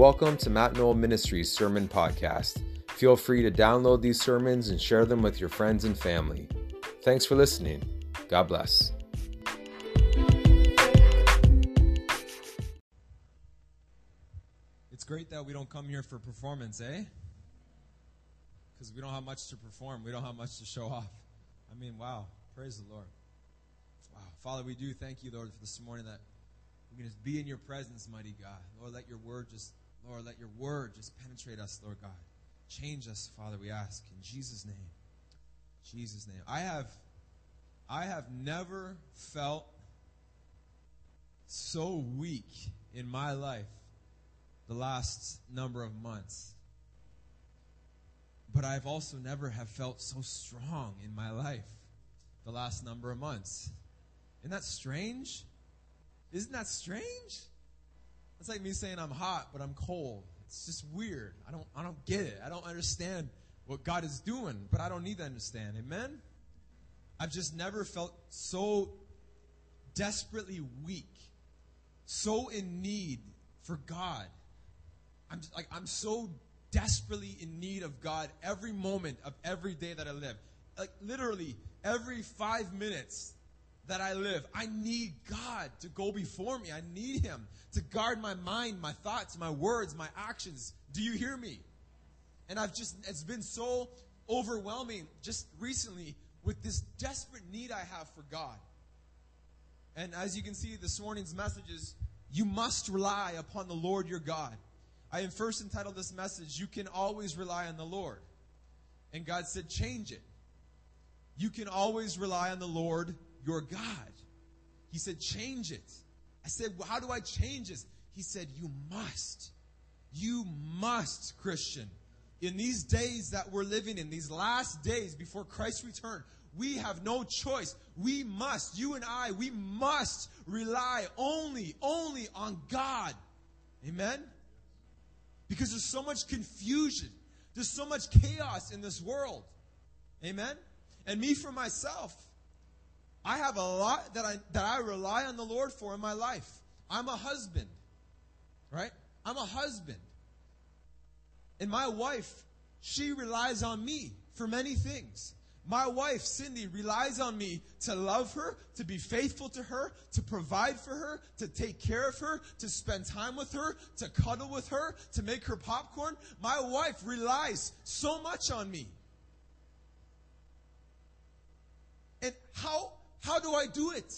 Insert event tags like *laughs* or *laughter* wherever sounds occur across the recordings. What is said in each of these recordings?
Welcome to Matt Knoll Ministries Sermon Podcast. Feel free to download these sermons and share them with your friends and family. Thanks for listening. God bless. It's great that we don't come here for performance, eh? Because we don't have much to perform. We don't have much to show off. I mean, wow. Praise the Lord. Wow. Father, we do thank you, Lord, for this morning that we can just be in your presence, mighty God. Lord, let your word just, Lord, let your word just penetrate us, Lord God. Change us, Father, we ask. In Jesus' name. Jesus' name. I have I have never felt so weak in my life the last number of months. But I've also never have felt so strong in my life the last number of months. Isn't that strange? Isn't that strange? It's like me saying I'm hot, but I'm cold. It's just weird. I don't I don't get it. I don't understand what God is doing, but I don't need to understand. Amen? I've just never felt so desperately weak, so in need for God. I'm like I'm so desperately in need of God every moment of every day that I live. Like literally every 5 minutes that I live, I need God to go before me. I need him to guard my mind, my thoughts, my words, my actions. Do you hear me? And I've just it's been so overwhelming just recently with this desperate need I have for God. And as you can see, this morning's message is you must rely upon the Lord your God. I am first entitled this message, You Can Always Rely on the Lord. And God said, Change it. You can always rely on the Lord your God. He said, Change it. I said, well, How do I change this? He said, You must. You must, Christian. In these days that we're living in, these last days before Christ's return, we have no choice. We must, you and I, we must rely only, only on God. Amen? Because there's so much confusion. There's so much chaos in this world. Amen? And me for myself, I have a lot that I, that I rely on the Lord for in my life. I'm a husband. Right? I'm a husband. And my wife, she relies on me for many things. My wife, Cindy, relies on me to love her, to be faithful to her, to provide for her, to take care of her, to spend time with her, to cuddle with her, to make her popcorn. My wife relies so much on me. And how, how do I do it?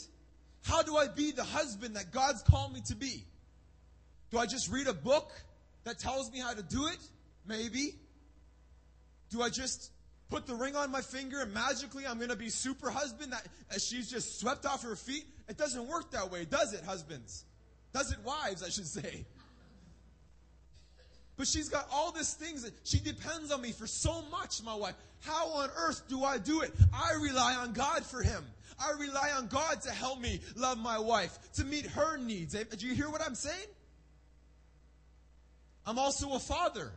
How do I be the husband that God's called me to be? Do I just read a book that tells me how to do it? Maybe. Do I just put the ring on my finger and magically I'm going to be super husband that she's just swept off her feet? It doesn't work that way, does it, husbands? Does it, wives, I should say? But she's got all these things that she depends on me for so much, my wife. How on earth do I do it? I rely on God for him. I rely on God to help me love my wife, to meet her needs. Eh, do you hear what I'm saying? I'm also a father.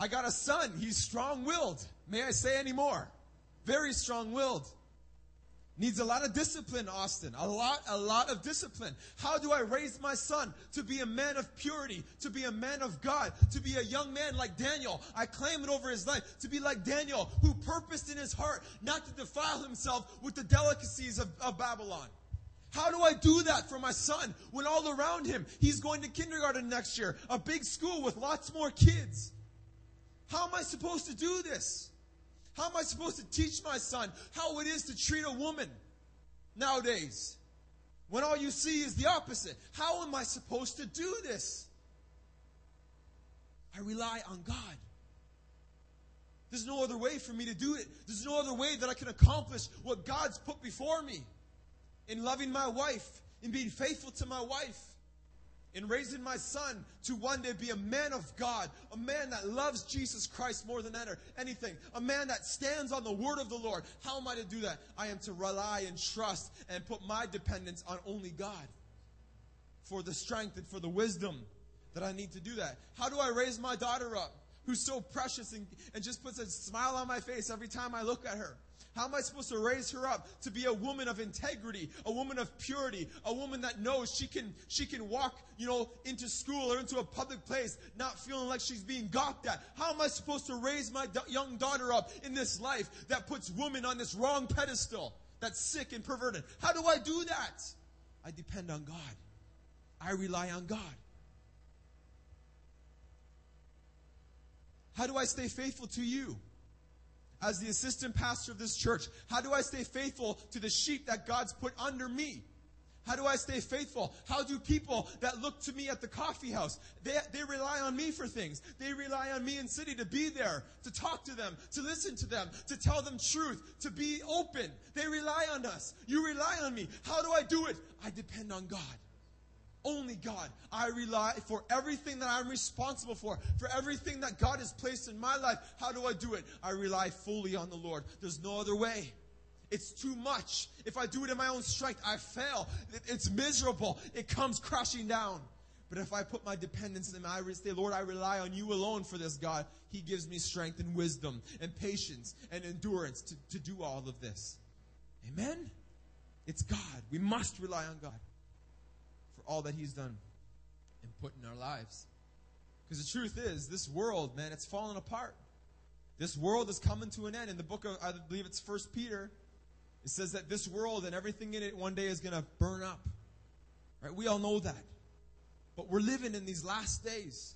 I got a son. He's strong willed. May I say any more? Very strong willed. Needs a lot of discipline, Austin. A lot, a lot of discipline. How do I raise my son to be a man of purity, to be a man of God, to be a young man like Daniel? I claim it over his life, to be like Daniel, who purposed in his heart not to defile himself with the delicacies of, of Babylon. How do I do that for my son when all around him he's going to kindergarten next year, a big school with lots more kids? How am I supposed to do this? How am I supposed to teach my son how it is to treat a woman nowadays when all you see is the opposite? How am I supposed to do this? I rely on God. There's no other way for me to do it. There's no other way that I can accomplish what God's put before me in loving my wife, in being faithful to my wife in raising my son to one day be a man of God, a man that loves Jesus Christ more than anything, a man that stands on the word of the Lord. How am I to do that? I am to rely and trust and put my dependence on only God for the strength and for the wisdom that I need to do that. How do I raise my daughter up? Who's so precious and, and just puts a smile on my face every time I look at her. How am I supposed to raise her up to be a woman of integrity, a woman of purity, a woman that knows she can, she can walk, you know, into school or into a public place not feeling like she's being gawked at? How am I supposed to raise my young daughter up in this life that puts women on this wrong pedestal, that's sick and perverted? How do I do that? I depend on God. I rely on God. How do I stay faithful to you? As the assistant pastor of this church, how do I stay faithful to the sheep that God's put under me? How do I stay faithful? How do people that look to me at the coffee house, they, they rely on me for things. They rely on me in city to be there, to talk to them, to listen to them, to tell them truth, to be open. They rely on us. You rely on me. How do I do it? I depend on God. Only God. I rely for everything that I'm responsible for, for everything that God has placed in my life. How do I do it? I rely fully on the Lord. There's no other way. It's too much. If I do it in my own strength, I fail. It's miserable. It comes crashing down. But if I put my dependence in Him, I say, Lord, I rely on you alone for this, God. He gives me strength and wisdom and patience and endurance to, to do all of this. Amen? It's God. We must rely on God all that He's done and put in our lives. Because the truth is, this world, man, it's falling apart. This world is coming to an end. In the book of, I believe it's First Peter, it says that this world and everything in it one day is going to burn up. Right? We all know that. But we're living in these last days.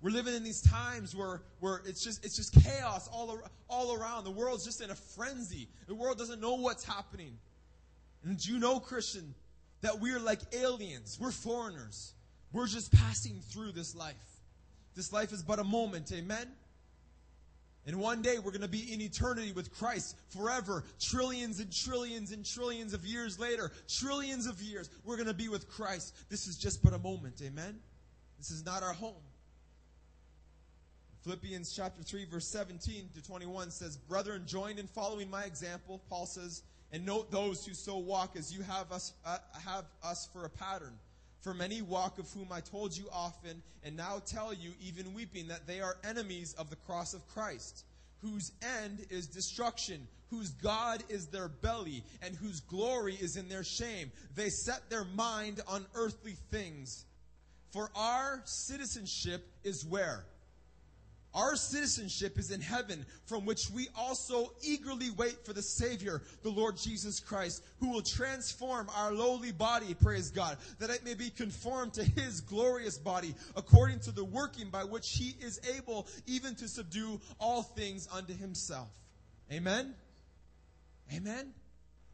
We're living in these times where, where it's just it's just chaos all, ar- all around. The world's just in a frenzy. The world doesn't know what's happening. And do you know, Christian, that we're like aliens? We're foreigners. We're just passing through this life. This life is but a moment, amen? And one day we're going to be in eternity with Christ forever. Trillions and trillions and trillions of years later, trillions of years, we're going to be with Christ. This is just but a moment. Amen? This is not our home. Philippians chapter 3 verse 17 to 21 says, Brethren, join in following my example, Paul says, and note those who so walk as you have us, uh, have us for a pattern. For many walk of whom I told you often, and now tell you, even weeping, that they are enemies of the cross of Christ, whose end is destruction, whose God is their belly, and whose glory is in their shame. They set their mind on earthly things. For our citizenship is where? Our citizenship is in heaven, from which we also eagerly wait for the Savior, the Lord Jesus Christ, who will transform our lowly body, praise God, that it may be conformed to His glorious body, according to the working by which He is able even to subdue all things unto Himself. Amen? Amen?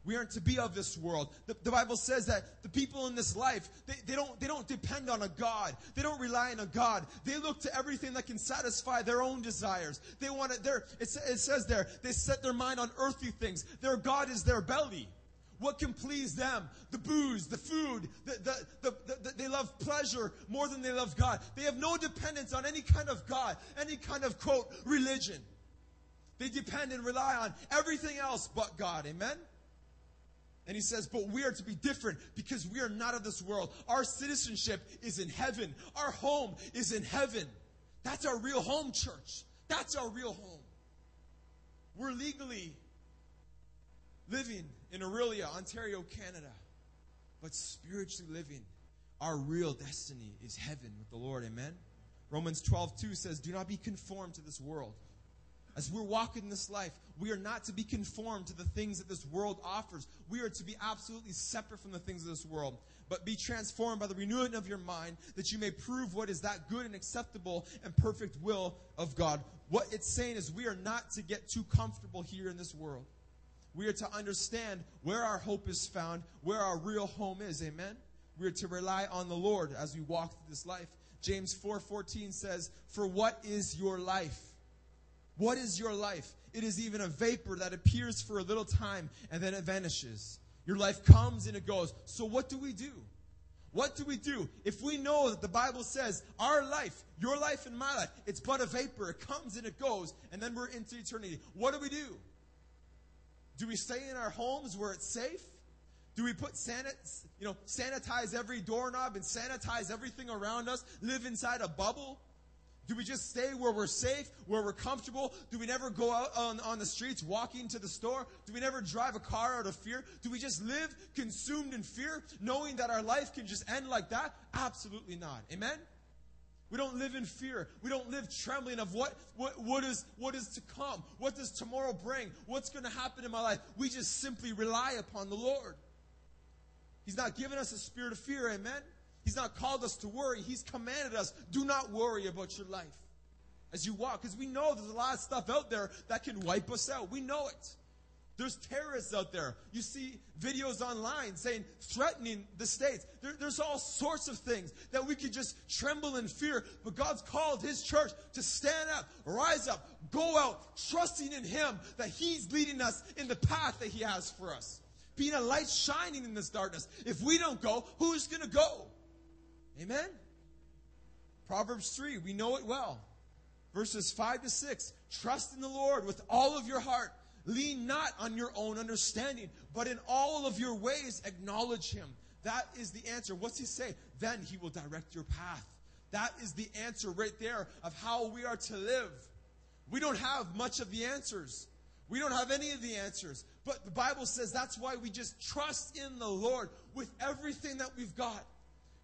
We aren't to be of this world. The, the, Bible says that the people in this life, they, they, don't, they don't depend on a God. They don't rely on a God. They look to everything that can satisfy their own desires. They want it there. It, it says there, they set their mind on earthly things. Their God is their belly. What can please them? The booze, the food, the, the, the, they love pleasure more than they love God. They have no dependence on any kind of God, any kind of quote, religion. They depend and rely on everything else but God. Amen? And he says, but we are to be different because we are not of this world. Our citizenship is in heaven. Our home is in heaven. That's our real home, church. That's our real home. We're legally living in Orillia, Ontario, Canada. But spiritually living, our real destiny is heaven with the Lord. Amen? Romans 12, 2 says, Do not be conformed to this world as we're walking this life, we are not to be conformed to the things that this world offers. We are to be absolutely separate from the things of this world, but be transformed by the renewing of your mind that you may prove what is that good and acceptable and perfect will of God. What it's saying is we are not to get too comfortable here in this world. We are to understand where our hope is found, where our real home is. Amen. We are to rely on the Lord as we walk through this life. James 4:14 says, "For what is your life?" What is your life? It is even a vapor that appears for a little time and then it vanishes. Your life comes and it goes. So what do we do? What do we do? If we know that the Bible says our life, your life and my life, it's but a vapor. It comes and it goes, and then we're into eternity. What do we do? Do we stay in our homes where it's safe? Do we put sanit, you know, sanitize every doorknob and sanitize everything around us? Live inside a bubble? Do we just stay where we're safe, where we're comfortable? Do we never go out on, on the streets walking to the store? Do we never drive a car out of fear? Do we just live consumed in fear, knowing that our life can just end like that? Absolutely not. Amen? We don't live in fear. We don't live trembling of what, what, what, is, what is to come. What does tomorrow bring? What's going to happen in my life? We just simply rely upon the Lord. He's not given us a spirit of fear. Amen? He's not called us to worry. He's commanded us, do not worry about your life as you walk. Because we know there's a lot of stuff out there that can wipe us out. We know it. There's terrorists out there. You see videos online saying, threatening the states. There, there's all sorts of things that we could just tremble in fear. But God's called His church to stand up, rise up, go out, trusting in Him that He's leading us in the path that He has for us. Being a light shining in this darkness. If we don't go, who's going to go? Amen? Proverbs 3, we know it well. Verses 5 to 6. Trust in the Lord with all of your heart. Lean not on your own understanding, but in all of your ways acknowledge him. That is the answer. What's he say? Then he will direct your path. That is the answer right there of how we are to live. We don't have much of the answers. We don't have any of the answers. But the Bible says that's why we just trust in the Lord with everything that we've got.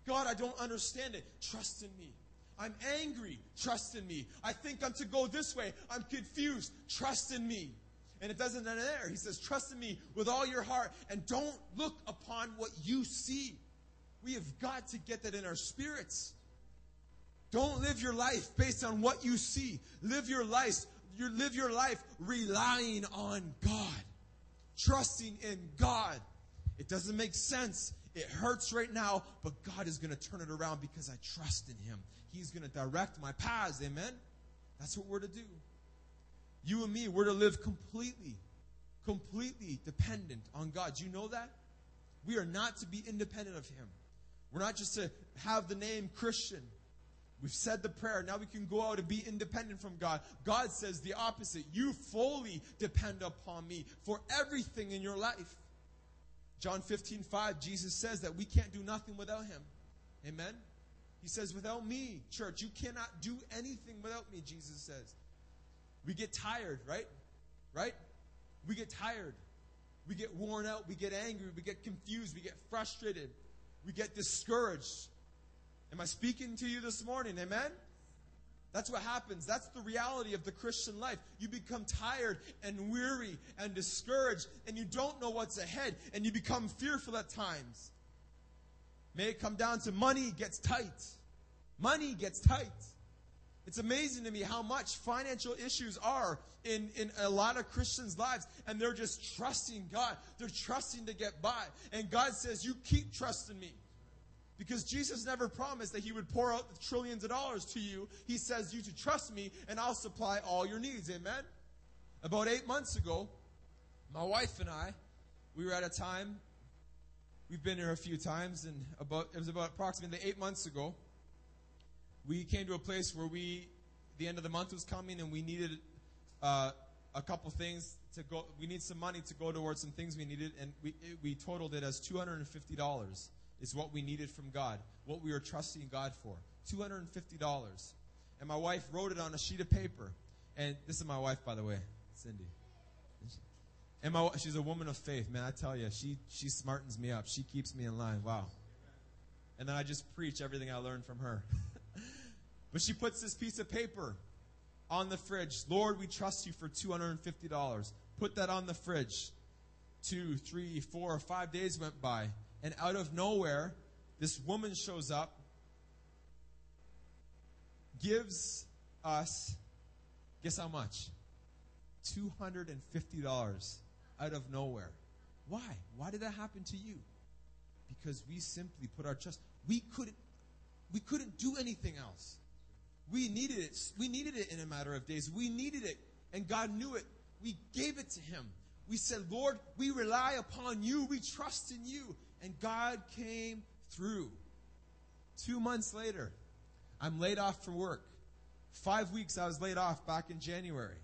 God, I don't understand it. Trust in me. I'm angry. Trust in me. I think I'm to go this way. I'm confused. Trust in me. And it doesn't end there. He says, Trust in me with all your heart and don't look upon what you see. We have got to get that in our spirits. Don't live your life based on what you see. Live your life, you live your life relying on God, trusting in God. It doesn't make sense. It hurts right now, but God is going to turn it around because I trust in Him. He's going to direct my paths. Amen? That's what we're to do. You and me, we're to live completely, completely dependent on God. Do you know that? We are not to be independent of Him. We're not just to have the name Christian. We've said the prayer. Now we can go out and be independent from God. God says the opposite. You fully depend upon me for everything in your life. John 15, 5, Jesus says that we can't do nothing without him. Amen? He says, without me, church, you cannot do anything without me, Jesus says. We get tired, right? Right? We get tired. We get worn out. We get angry. We get confused. We get frustrated. We get discouraged. Am I speaking to you this morning? Amen? That's what happens. That's the reality of the Christian life. You become tired and weary and discouraged, and you don't know what's ahead, and you become fearful at times. May it come down to money gets tight. Money gets tight. It's amazing to me how much financial issues are in, in a lot of Christians' lives, and they're just trusting God. They're trusting to get by. And God says, You keep trusting me. Because Jesus never promised that he would pour out trillions of dollars to you. He says you to trust me and I'll supply all your needs. Amen? About eight months ago, my wife and I, we were at a time, we've been here a few times, and about it was about approximately eight months ago, we came to a place where we, the end of the month was coming and we needed uh, a couple things to go, we need some money to go towards some things we needed, and we, we totaled it as $250 is what we needed from God, what we were trusting God for. $250. And my wife wrote it on a sheet of paper. And this is my wife, by the way, Cindy. And my, she's a woman of faith, man. I tell you, she, she smartens me up. She keeps me in line. Wow. And then I just preach everything I learned from her. *laughs* but she puts this piece of paper on the fridge. Lord, we trust you for $250. Put that on the fridge. Two, three, four, five days went by and out of nowhere, this woman shows up, gives us, guess how much? $250 out of nowhere. Why? Why did that happen to you? Because we simply put our trust. We couldn't, we couldn't do anything else. We needed it. We needed it in a matter of days. We needed it, and God knew it. We gave it to Him. We said, Lord, we rely upon you. We trust in you. And God came through. Two months later, I'm laid off from work. Five weeks I was laid off back in January,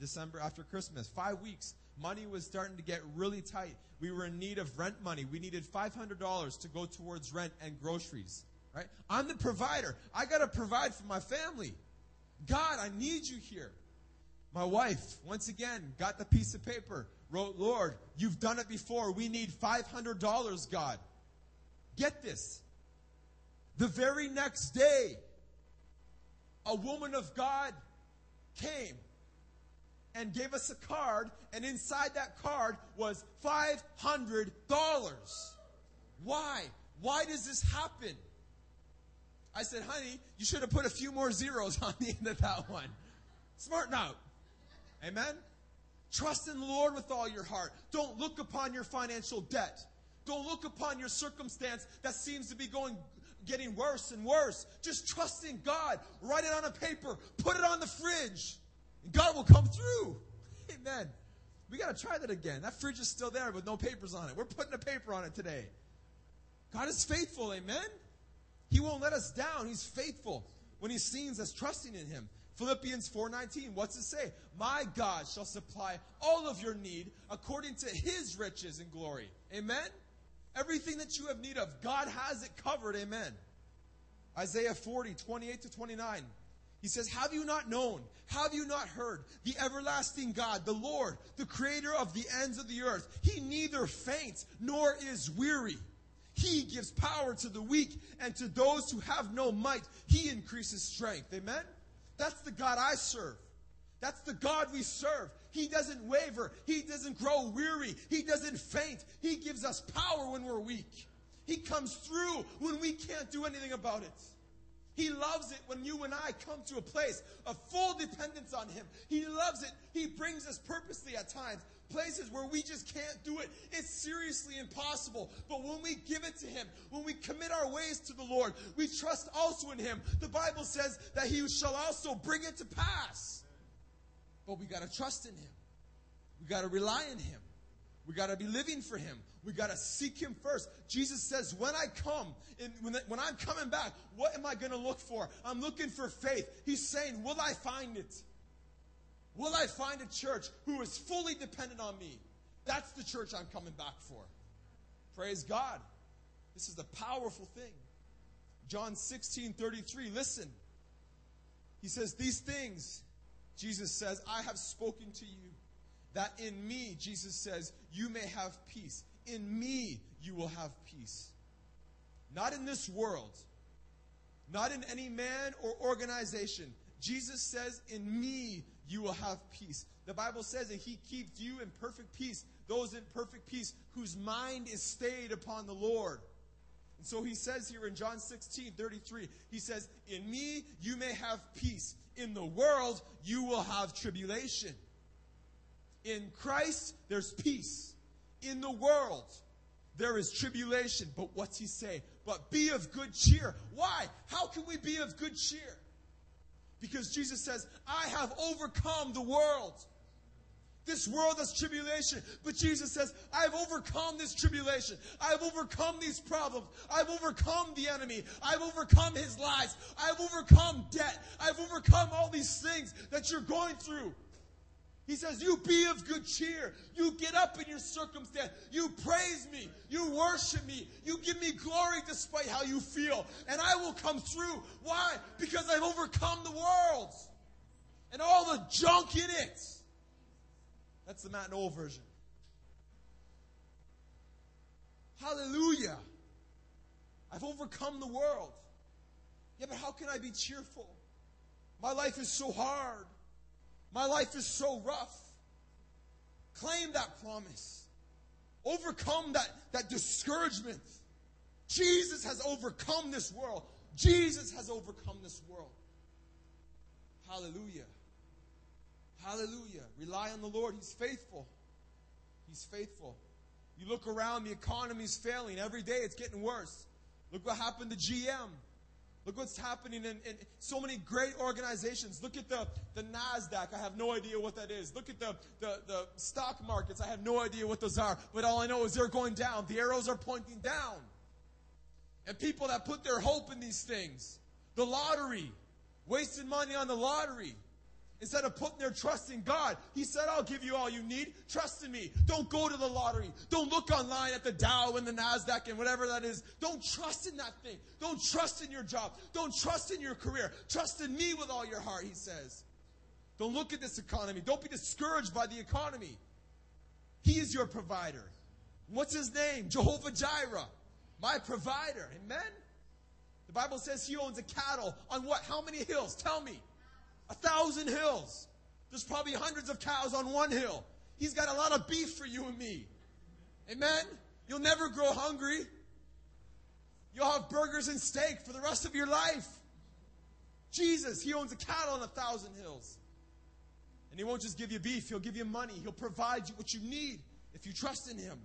December after Christmas. Five weeks. Money was starting to get really tight. We were in need of rent money. We needed $500 to go towards rent and groceries. Right? I'm the provider. I got to provide for my family. God, I need you here. My wife, once again, got the piece of paper, wrote, Lord, you've done it before. We need $500, God. Get this. The very next day, a woman of God came and gave us a card, and inside that card was $500. Why? Why does this happen? I said, honey, you should have put a few more zeros *laughs* on the end of that one. Smarten out. Amen? Trust in the Lord with all your heart. Don't look upon your financial debt. Don't look upon your circumstance that seems to be going getting worse and worse. Just trust in God. Write it on a paper. Put it on the fridge. And God will come through. *laughs* Amen. We got to try that again. That fridge is still there with no papers on it. We're putting a paper on it today. God is faithful. Amen. He won't let us down. He's faithful when he sees us trusting in him. Philippians 4:19 what's it say? My God shall supply all of your need according to his riches and glory. Amen. Everything that you have need of, God has it covered. Amen. Isaiah 40, 28 to 29. He says, Have you not known? Have you not heard? The everlasting God, the Lord, the creator of the ends of the earth, he neither faints nor is weary. He gives power to the weak and to those who have no might, he increases strength. Amen? That's the God I serve. That's the God we serve. He doesn't waver. He doesn't grow weary. He doesn't faint. He gives us power when we're weak. He comes through when we can't do anything about it. He loves it when you and I come to a place of full dependence on Him. He loves it. He brings us purposely at times, places where we just can't do it. It's seriously impossible. But when we give it to Him, when we commit our ways to the Lord, we trust also in Him. The Bible says that He shall also bring it to pass. But we got to trust in Him. We got to rely on Him. We got to be living for Him. We got to seek Him first. Jesus says, when I come, when, when I'm coming back, what am I going to look for? I'm looking for faith. He's saying, will I find it? Will I find a church who is fully dependent on me? That's the church I'm coming back for. Praise God. This is a powerful thing. John 16, 33. Listen. He says, These things, Jesus says, I have spoken to you that in me, Jesus says, you may have peace. In me, you will have peace. Not in this world, not in any man or organization. Jesus says, in me, you will have peace. The Bible says that he keeps you in perfect peace, those in perfect peace whose mind is stayed upon the Lord. And so he says here in John 16, 33, he says, In me you may have peace. In the world you will have tribulation. In Christ, there's peace. In the world, there is tribulation. But what's he say? But be of good cheer. Why? How can we be of good cheer? Because Jesus says, I have overcome the world. This world has tribulation. But Jesus says, I've overcome this tribulation. I've overcome these problems. I've overcome the enemy. I've overcome his lies. I've overcome debt. I've overcome all these things that you're going through. He says, You be of good cheer. You get up in your circumstance. You praise me. You worship me. You give me glory despite how you feel. And I will come through. Why? Because I've overcome the world and all the junk in it. That's the Matt Knoll version. Hallelujah. I've overcome the world. Yeah, but how can I be cheerful? My life is so hard. My life is so rough. Claim that promise. Overcome that, that discouragement. Jesus has overcome this world. Jesus has overcome this world. Hallelujah. Hallelujah. Rely on the Lord. He's faithful. He's faithful. You look around, the economy's failing. Every day it's getting worse. Look what happened to GM. Look what's happening in, in, so many great organizations. Look at the, the NASDAQ. I have no idea what that is. Look at the, the, the stock markets. I have no idea what those are. But all I know is they're going down. The arrows are pointing down. And people that put their hope in these things, the lottery, wasted money on the lottery. Instead of putting their trust in God, He said, I'll give you all you need. Trust in me. Don't go to the lottery. Don't look online at the Dow and the NASDAQ and whatever that is. Don't trust in that thing. Don't trust in your job. Don't trust in your career. Trust in me with all your heart, He says. Don't look at this economy. Don't be discouraged by the economy. He is your provider. What's His name? Jehovah Jireh, my provider. Amen? The Bible says He owns a cattle on what? How many hills? Tell me. A thousand hills. There's probably hundreds of cows on one hill. He's got a lot of beef for you and me. Amen? You'll never grow hungry. You'll have burgers and steak for the rest of your life. Jesus, He owns a cattle on a thousand hills. And He won't just give you beef, He'll give you money. He'll provide you what you need if you trust in Him.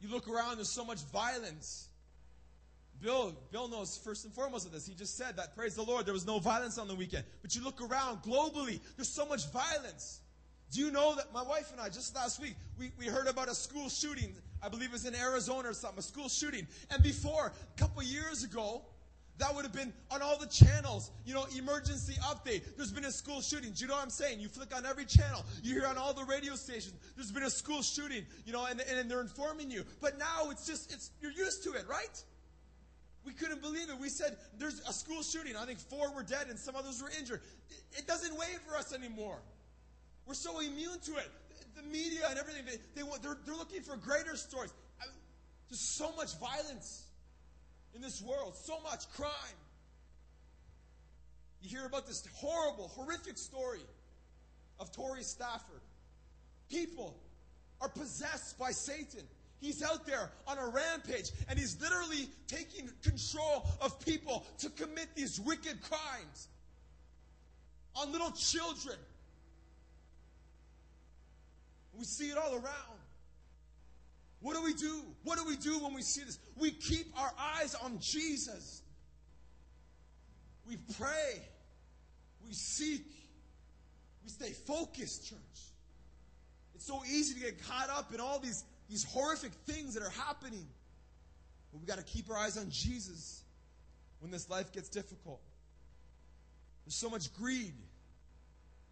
You look around, there's so much violence. Bill, Bill knows first and foremost of this. He just said that, praise the Lord, there was no violence on the weekend. But you look around globally, there's so much violence. Do you know that my wife and I, just last week, we, we heard about a school shooting. I believe it was in Arizona or something, a school shooting. And before, a couple years ago, that would have been on all the channels, you know, emergency update. There's been a school shooting. Do you know what I'm saying? You flick on every channel. You hear on all the radio stations, there's been a school shooting, you know, and, and they're informing you. But now it's just, it's, you're used to it, right? We couldn't believe it. We said there's a school shooting. I think four were dead and some others were injured. It doesn't weigh for us anymore. We're so immune to it. The media and everything, they, they, they're, they're looking for greater stories. I, there's so much violence in this world, so much crime. You hear about this horrible, horrific story of Tori Stafford. People are possessed by Satan. He's out there on a rampage and he's literally taking control of people to commit these wicked crimes on little children. We see it all around. What do we do? What do we do when we see this? We keep our eyes on Jesus. We pray. We seek. We stay focused, church. It's so easy to get caught up in all these these horrific things that are happening. But we got to keep our eyes on Jesus when this life gets difficult. There's so much greed.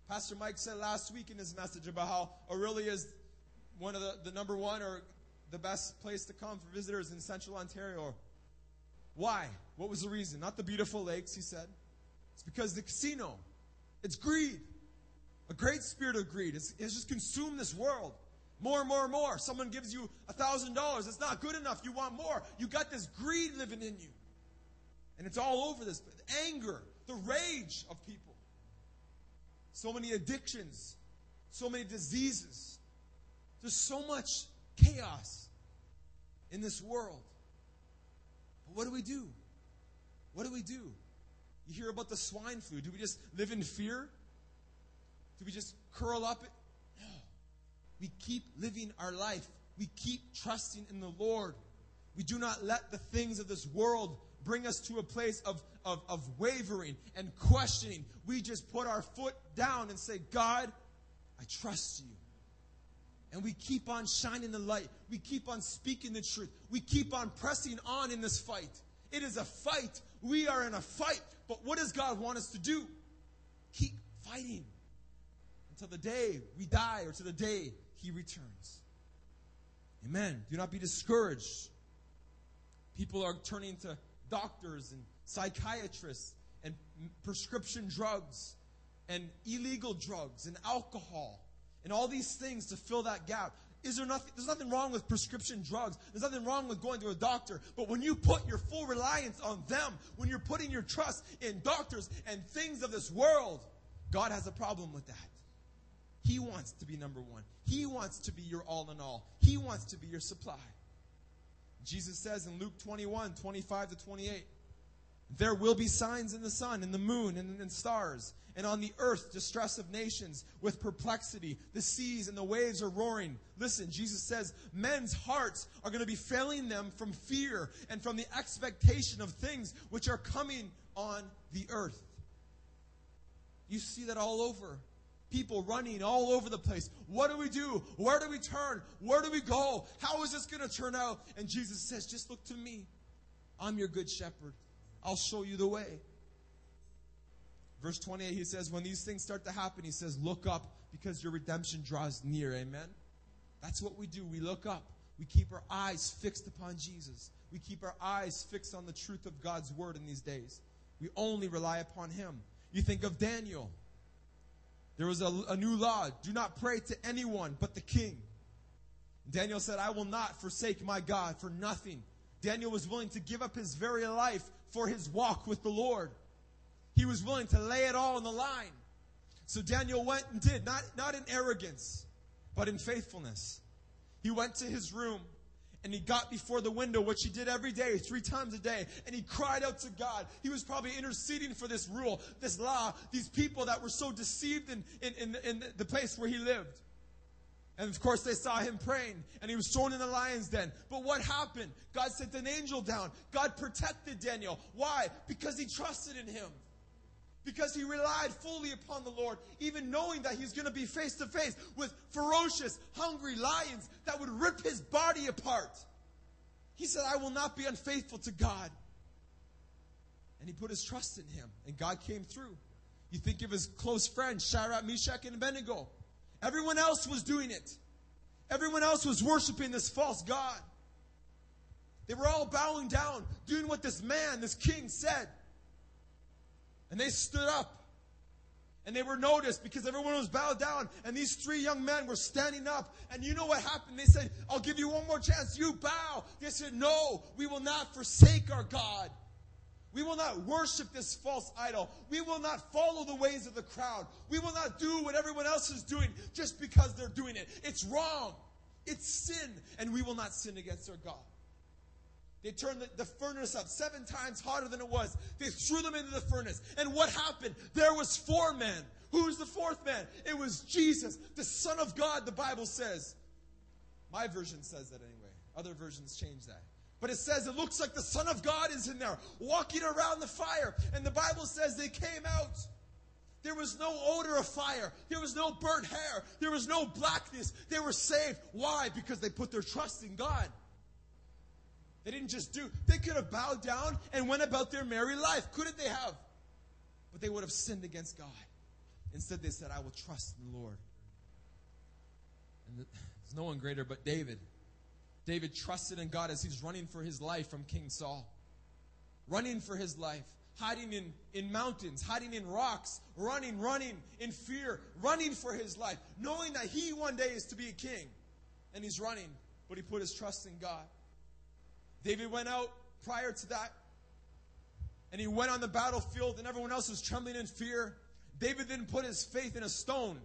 Pastor Mike said last week in his message about how Orillia is one of the, the number one or the best place to come for visitors in central Ontario. Why? What was the reason? Not the beautiful lakes, he said. It's because the casino. It's greed. A great spirit of greed. It's, it's just consumed this world. More, more, more. Someone gives you a thousand dollars. It's not good enough. You want more. You got this greed living in you. And it's all over this. Anger, the rage of people. So many addictions. So many diseases. There's so much chaos in this world. But what do we do? What do we do? You hear about the swine flu. Do we just live in fear? Do we just curl up we keep living our life. We keep trusting in the Lord. We do not let the things of this world bring us to a place of, of, of wavering and questioning. We just put our foot down and say, God, I trust you. And we keep on shining the light. We keep on speaking the truth. We keep on pressing on in this fight. It is a fight. We are in a fight. But what does God want us to do? Keep fighting until the day we die or to the day he returns. Amen. Do not be discouraged. People are turning to doctors and psychiatrists and prescription drugs and illegal drugs and alcohol and all these things to fill that gap. Is there nothing, there's nothing wrong with prescription drugs. There's nothing wrong with going to a doctor. But when you put your full reliance on them, when you're putting your trust in doctors and things of this world, God has a problem with that. He wants to be number one. He wants to be your all in all. He wants to be your supply. Jesus says in Luke 21, 25 to 28, there will be signs in the sun, in the moon, and in stars, and on the earth distress of nations with perplexity. The seas and the waves are roaring. Listen, Jesus says men's hearts are going to be failing them from fear and from the expectation of things which are coming on the earth. You see that all over people running all over the place. What do we do? Where do we turn? Where do we go? How is this going to turn out? And Jesus says, just look to me. I'm your good shepherd. I'll show you the way. Verse 28, he says, When these things start to happen, he says, Look up because your redemption draws near. Amen? That's what we do. We look up. We keep our eyes fixed upon Jesus. We keep our eyes fixed on the truth of God's word in these days. We only rely upon him. You think of Daniel. There was a, a new law do not pray to anyone but the king. Daniel said, I will not forsake my God for nothing. Daniel was willing to give up his very life for his walk with the Lord. He was willing to lay it all on the line. So Daniel went and did, not, not in arrogance, but in faithfulness. He went to his room and he got before the window, which he did every day, three times a day, and he cried out to God. He was probably interceding for this rule, this law, these people that were so deceived in, in, in, in the place where he lived. And of course, they saw him praying, and he was thrown in the lion's den. But what happened? God sent an angel down. God protected Daniel. Why? Because he trusted in him. Because he relied fully upon the Lord, even knowing that he's going to be face to face with ferocious, hungry lions that would rip his body apart. He said, I will not be unfaithful to God. And he put his trust in him, and God came through. You think of his close friends, Shadrach, Meshach, and Abednego. Everyone else was doing it. Everyone else was worshiping this false God. They were all bowing down, doing what this man, this king said. And they stood up. And they were noticed because everyone was bowed down. And these three young men were standing up. And you know what happened? They said, I'll give you one more chance. You bow. They said, No, we will not forsake our God. We will not worship this false idol. We will not follow the ways of the crowd. We will not do what everyone else is doing just because they're doing it. It's wrong. It's sin. And we will not sin against our God. They turned the, the, furnace up seven times hotter than it was. They threw them into the furnace. And what happened? There was four men. Who was the fourth man? It was Jesus, the Son of God, the Bible says. My version says that anyway. Other versions change that. But it says it looks like the Son of God is in there, walking around the fire. And the Bible says they came out. There was no odor of fire. There was no burnt hair. There was no blackness. They were saved. Why? Because they put their trust in God. They didn't just do, they could have bowed down and went about their merry life. Couldn't they have? But they would have sinned against God. Instead, they said, I will trust in the Lord. And there's no one greater but David. David trusted in God as he's running for his life from King Saul. Running for his life. Hiding in, in mountains, hiding in rocks, running, running in fear, running for his life, knowing that he one day is to be a king. And he's running, but he put his trust in God. David went out prior to that, and he went on the battlefield, and everyone else was trembling in fear. David didn't put his faith in a stone.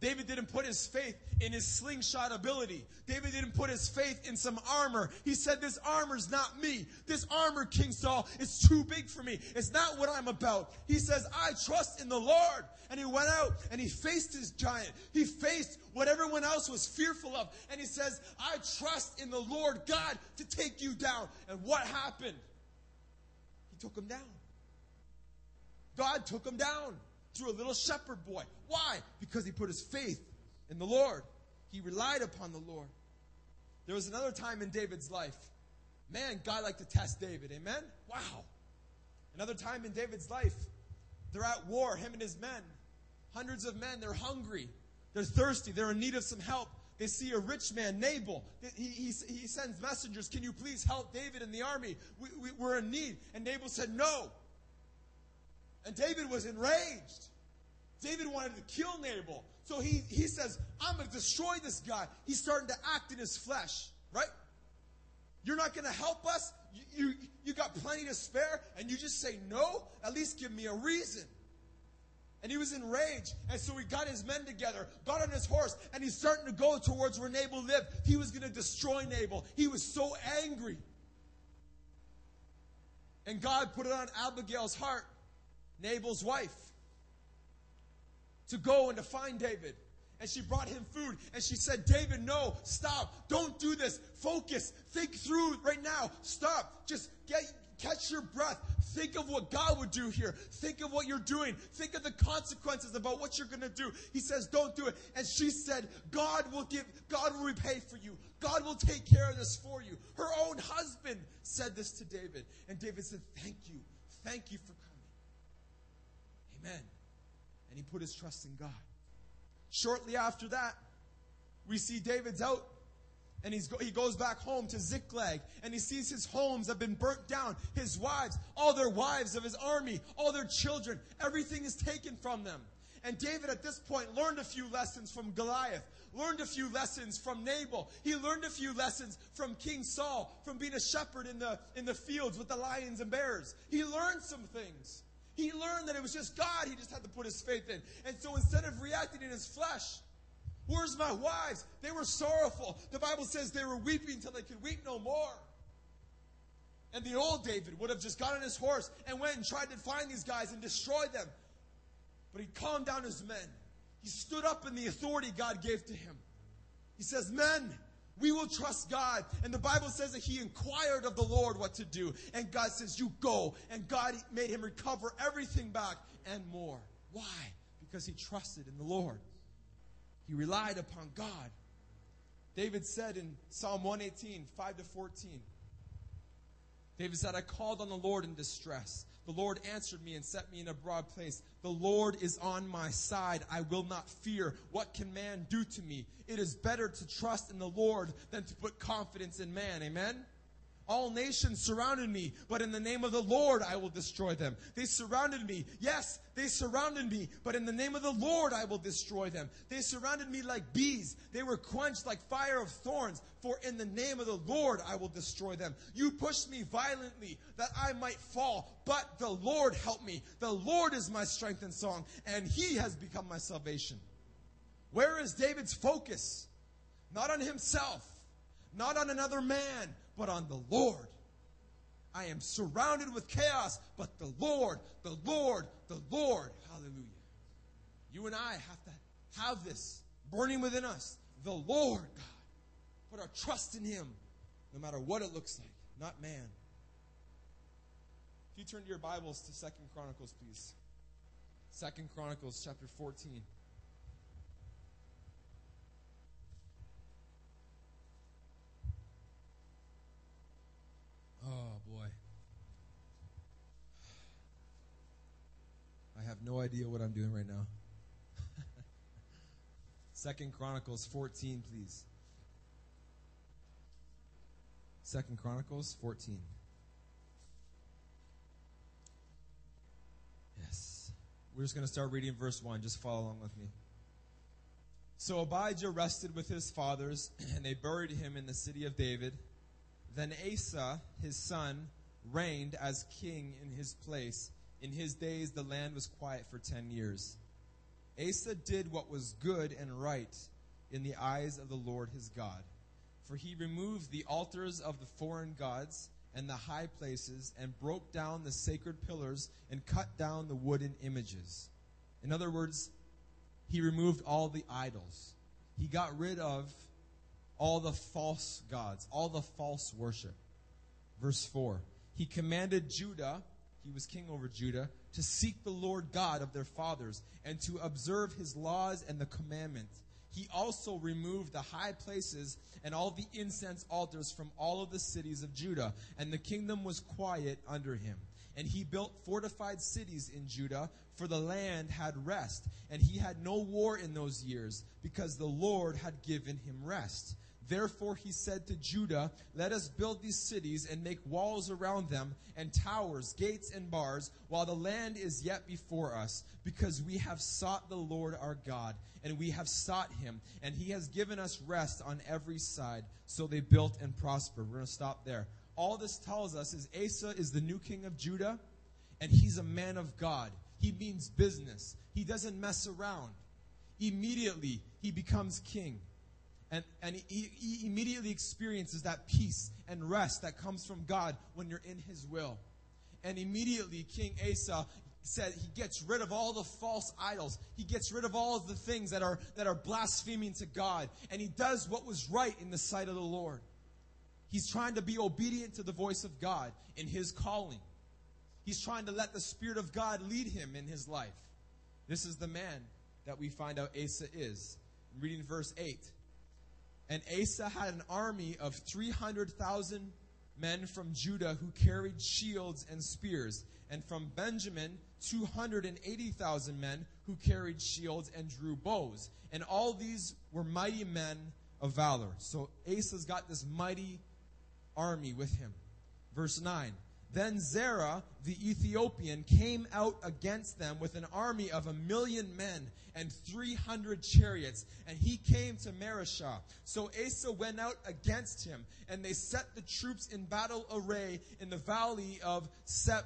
David didn't put his faith in his slingshot ability. David didn't put his faith in some armor. He said, This armor's not me. This armor, King Saul, is too big for me. It's not what I'm about. He says, I trust in the Lord. And he went out and he faced his giant. He faced what everyone else was fearful of. And he says, I trust in the Lord God to take you down. And what happened? He took him down. God took him down through a little shepherd boy. Why? Because he put his faith in the Lord. He relied upon the Lord. There was another time in David's life. Man, God liked to test David. Amen? Wow. Another time in David's life. They're at war, him and his men. Hundreds of men, they're hungry. They're thirsty. They're in need of some help. They see a rich man, Nabal. He, he, he sends messengers. Can you please help David and the army? We, we, we're in need. And Nabal said, No. And David was enraged. David wanted to kill Nabal. So he, he says, I'm going to destroy this guy. He's starting to act in his flesh, right? You're not going to help us? You, you, you got plenty to spare, and you just say no? At least give me a reason. And he was enraged. And so he got his men together, got on his horse, and he's starting to go towards where Nabal lived. He was going to destroy Nabal. He was so angry. And God put it on Abigail's heart, Nabal's wife to go and to find David. And she brought him food and she said, David, no, stop. Don't do this. Focus. Think through right now. Stop. Just get, catch your breath. Think of what God would do here. Think of what you're doing. Think of the consequences about what you're going to do. He says, don't do it. And she said, God will give, God will repay for you. God will take care of this for you. Her own husband said this to David. And David said, thank you. Thank you for. Amen. and he put his trust in God. Shortly after that, we see David's out and he's go, he goes back home to Ziklag and he sees his homes have been burnt down. His wives, all their wives of his army, all their children, everything is taken from them. And David at this point learned a few lessons from Goliath, learned a few lessons from Nabal. He learned a few lessons from King Saul, from being a shepherd in the, in the fields with the lions and bears. He learned some things. He learned that it was just God he just had to put his faith in. And so instead of reacting in his flesh, Where's my wives? They were sorrowful. The Bible says they were weeping until they could weep no more. And the old David would have just got on his horse and went and tried to find these guys and destroy them. But he calmed down his men. He stood up in the authority God gave to him. He says, Men, we will trust God. And the Bible says that he inquired of the Lord what to do. And God says, You go. And God made him recover everything back and more. Why? Because he trusted in the Lord. He relied upon God. David said in Psalm 118, 5 to 14, David said, I called on the Lord in distress. The Lord answered me and set me in a broad place. The Lord is on my side. I will not fear. What can man do to me? It is better to trust in the Lord than to put confidence in man. Amen? All nations surrounded me, but in the name of the Lord I will destroy them. They surrounded me. Yes, they surrounded me, but in the name of the Lord I will destroy them. They surrounded me like bees. They were quenched like fire of thorns, for in the name of the Lord I will destroy them. You pushed me violently that I might fall, but the Lord helped me. The Lord is my strength and song, and he has become my salvation. Where is David's focus? Not on himself, not on another man, but on the Lord. I am surrounded with chaos, but the Lord, the Lord, the Lord. Hallelujah. You and I have to have this burning within us. The Lord God. Put our trust in Him, no matter what it looks like, not man. If you turn to your Bibles to Second Chronicles, please. Second Chronicles chapter 14. Oh, boy. I have no idea what I'm doing right now. *laughs* Second Chronicles 14, please. Second Chronicles 14. Yes. We're just going to start reading verse 1. Just follow along with me. So Abijah rested with his fathers, *clears throat* and they buried him in the city of David. Then Asa, his son, reigned as king in his place. In his days, the land was quiet for ten years. Asa did what was good and right in the eyes of the Lord his God. For he removed the altars of the foreign gods and the high places, and broke down the sacred pillars, and cut down the wooden images. In other words, he removed all the idols. He got rid of all the false gods, all the false worship. Verse 4 He commanded Judah, he was king over Judah, to seek the Lord God of their fathers and to observe his laws and the commandments. He also removed the high places and all the incense altars from all of the cities of Judah, and the kingdom was quiet under him. And he built fortified cities in Judah, for the land had rest, and he had no war in those years, because the Lord had given him rest. Therefore he said to Judah, Let us build these cities and make walls around them, and towers, gates, and bars, while the land is yet before us, because we have sought the Lord our God, and we have sought him, and he has given us rest on every side. So they built and prospered. We're going to stop there. All this tells us is Asa is the new king of Judah, and he's a man of God. He means business. He doesn't mess around. Immediately, he becomes king. And, and he, he immediately experiences that peace and rest that comes from God when you're in his will. And immediately, King Asa said he gets rid of all the false idols. He gets rid of all of the things that are, that are blaspheming to God. And he does what was right in the sight of the Lord. He's trying to be obedient to the voice of God in his calling. He's trying to let the Spirit of God lead him in his life. This is the man that we find out Asa is. I'm reading verse 8. And Asa had an army of 300,000 men from Judah who carried shields and spears, and from Benjamin 280,000 men who carried shields and drew bows. And all these were mighty men of valor. So Asa's got this mighty army with him. Verse 9. Then Zerah the Ethiopian came out against them with an army of a million men and 300 chariots, and he came to Mareshah. So Asa went out against him, and they set the troops in battle array in the valley of Seph,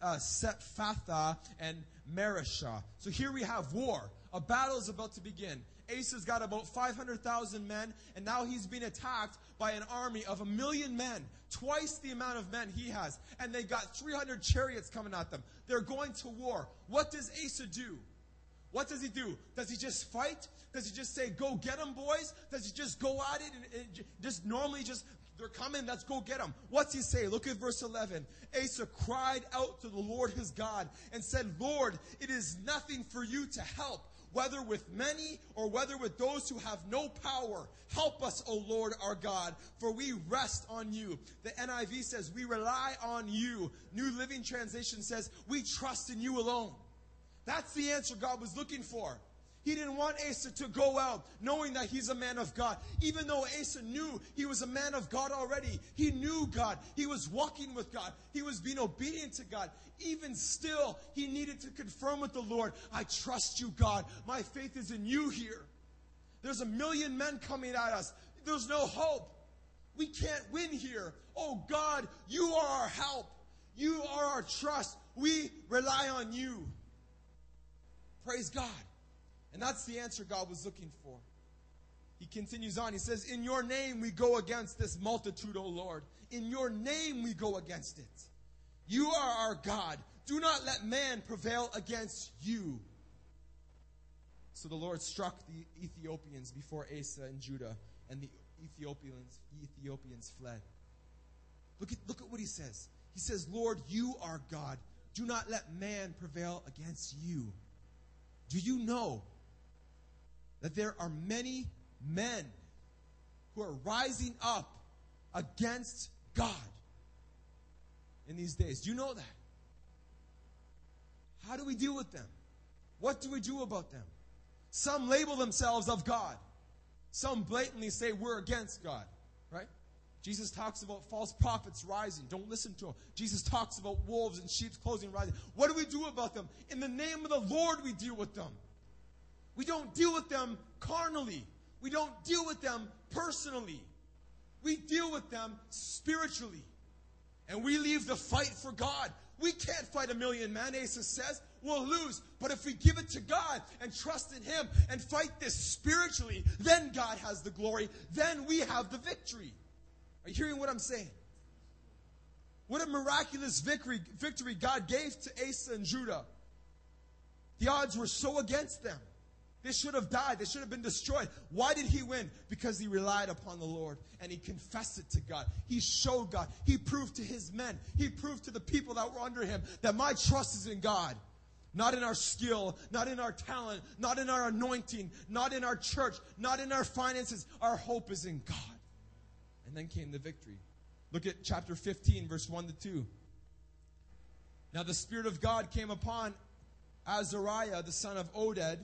uh, Sephatha and Mareshah. So here we have war. A battle is about to begin. Asa's got about 500,000 men, and now he's being attacked by an army of a million men, twice the amount of men he has. And they got 300 chariots coming at them. They're going to war. What does Asa do? What does he do? Does he just fight? Does he just say, go get them, boys? Does he just go at it and, and just normally just, they're coming, let's go get them? What's he say? Look at verse 11. Asa cried out to the Lord his God and said, Lord, it is nothing for you to help whether with many or whether with those who have no power. Help us, O Lord our God, for we rest on you. The NIV says, we rely on you. New Living Translation says, we trust in you alone. That's the answer God was looking for. He didn't want Asa to go out knowing that he's a man of God. Even though Asa knew he was a man of God already, he knew God. He was walking with God. He was being obedient to God. Even still, he needed to confirm with the Lord, I trust you, God. My faith is in you here. There's a million men coming at us. There's no hope. We can't win here. Oh God, you are our help. You are our trust. We rely on you. Praise God. And that's the answer God was looking for. He continues on. He says, In your name we go against this multitude, O Lord. In your name we go against it. You are our God. Do not let man prevail against you. So the Lord struck the Ethiopians before Asa and Judah, and the Ethiopians, Ethiopians fled. Look at, look at what he says. He says, Lord, you are God. Do not let man prevail against you. Do you know that there are many men who are rising up against God in these days. Do you know that? How do we deal with them? What do we do about them? Some label themselves of God. Some blatantly say we're against God, right? Jesus talks about false prophets rising. Don't listen to them. Jesus talks about wolves and sheep's clothing rising. What do we do about them? In the name of the Lord, we deal with them. We don't deal with them carnally. We don't deal with them personally. We deal with them spiritually. And we leave the fight for God. We can't fight a million men, Asa says. We'll lose. But if we give it to God and trust in Him and fight this spiritually, then God has the glory. Then we have the victory. Are you hearing what I'm saying? What a miraculous victory, victory God gave to Asa and Judah. The odds were so against them. They should have died. They should have been destroyed. Why did he win? Because he relied upon the Lord and he confessed it to God. He showed God. He proved to his men. He proved to the people that were under him that my trust is in God. Not in our skill, not in our talent, not in our anointing, not in our church, not in our finances. Our hope is in God. And then came the victory. Look at chapter 15, verse 1 to 2. Now the Spirit of God came upon Azariah, the son of Oded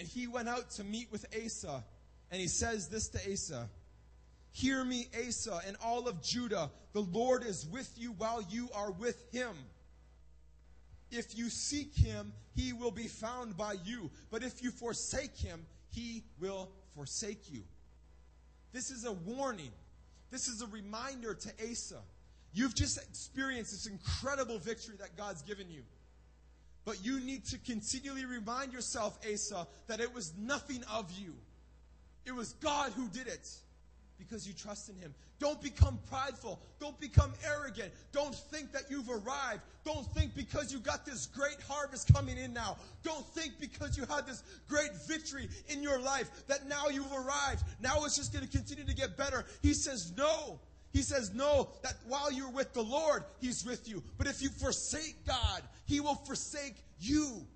and he went out to meet with Asa. And he says this to Asa Hear me, Asa, and all of Judah. The Lord is with you while you are with him. If you seek him, he will be found by you. But if you forsake him, he will forsake you. This is a warning. This is a reminder to Asa. You've just experienced this incredible victory that God's given you. But you need to continually remind yourself, Asa, that it was nothing of you. It was God who did it because you trust in Him. Don't become prideful. Don't become arrogant. Don't think that you've arrived. Don't think because you got this great harvest coming in now. Don't think because you had this great victory in your life that now you've arrived. Now it's just going to continue to get better. He says, no. He says, no, that while you're with the Lord, He's with you. But if you forsake God, He will forsake you.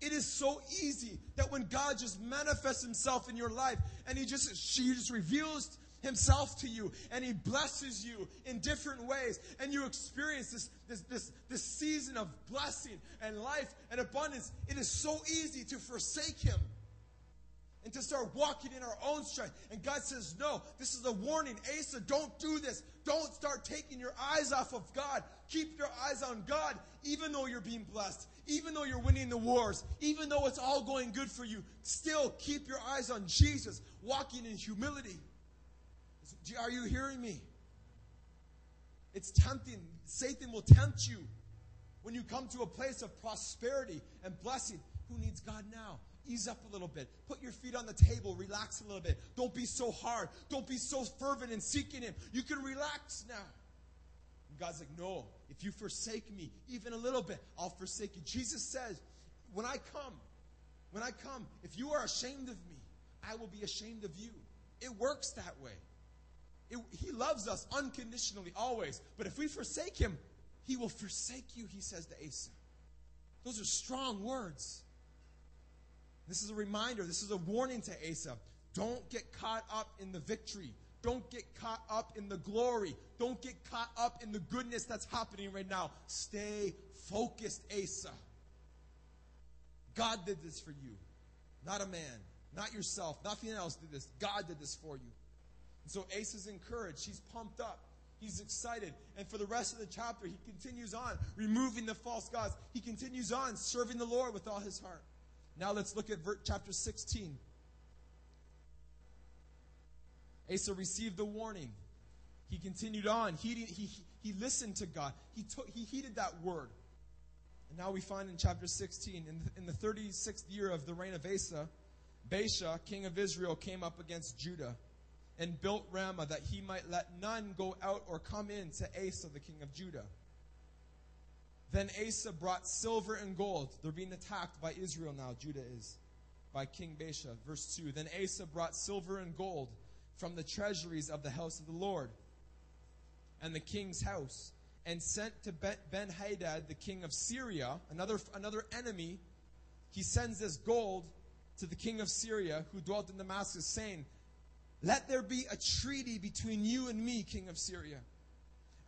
It is so easy that when God just manifests Himself in your life and He just, she just reveals himself to you and he blesses you in different ways and you experience this, this, this, this season of blessing and life and abundance, it is so easy to forsake him and to start walking in our own strength. And God says, No, this is a warning. Asa, don't do this. Don't start taking your eyes off of God. Keep your eyes on God, even though you're being blessed, even though you're winning the wars, even though it's all going good for you. Still keep your eyes on Jesus, walking in humility. Are you hearing me? It's tempting. Satan will tempt you when you come to a place of prosperity and blessing. Who needs God now? Ease up a little bit. Put your feet on the table. Relax a little bit. Don't be so hard. Don't be so fervent in seeking Him. You can relax now. And God's like, no, if you forsake me even a little bit, I'll forsake you. Jesus says, when I come, when I come, if you are ashamed of me, I will be ashamed of you. It works that way. It, he loves us unconditionally always. But if we forsake him, he will forsake you, he says to Asa. Those are strong words. This is a reminder, this is a warning to Asa. Don't get caught up in the victory. Don't get caught up in the glory. Don't get caught up in the goodness that's happening right now. Stay focused, Asa. God did this for you, not a man, not yourself, nothing else did this. God did this for you. And so Asa's encouraged. He's pumped up. He's excited. And for the rest of the chapter, he continues on removing the false gods. He continues on serving the Lord with all his heart. Now let's look at chapter 16. Asa received the warning. He continued on. He, he, he listened to God. He, took, he heeded that word. And now we find in chapter 16, in the, in the 36th year of the reign of Asa, Baasha, king of Israel, came up against Judah and built Ramah that he might let none go out or come in to Asa, the king of Judah. Then Asa brought silver and gold. They're being attacked by Israel now, Judah is, by King Baasha. Verse 2 Then Asa brought silver and gold from the treasuries of the house of the Lord and the king's house, and sent to Ben Hadad, the king of Syria, another, another enemy. He sends this gold to the king of Syria, who dwelt in Damascus, saying, Let there be a treaty between you and me, king of Syria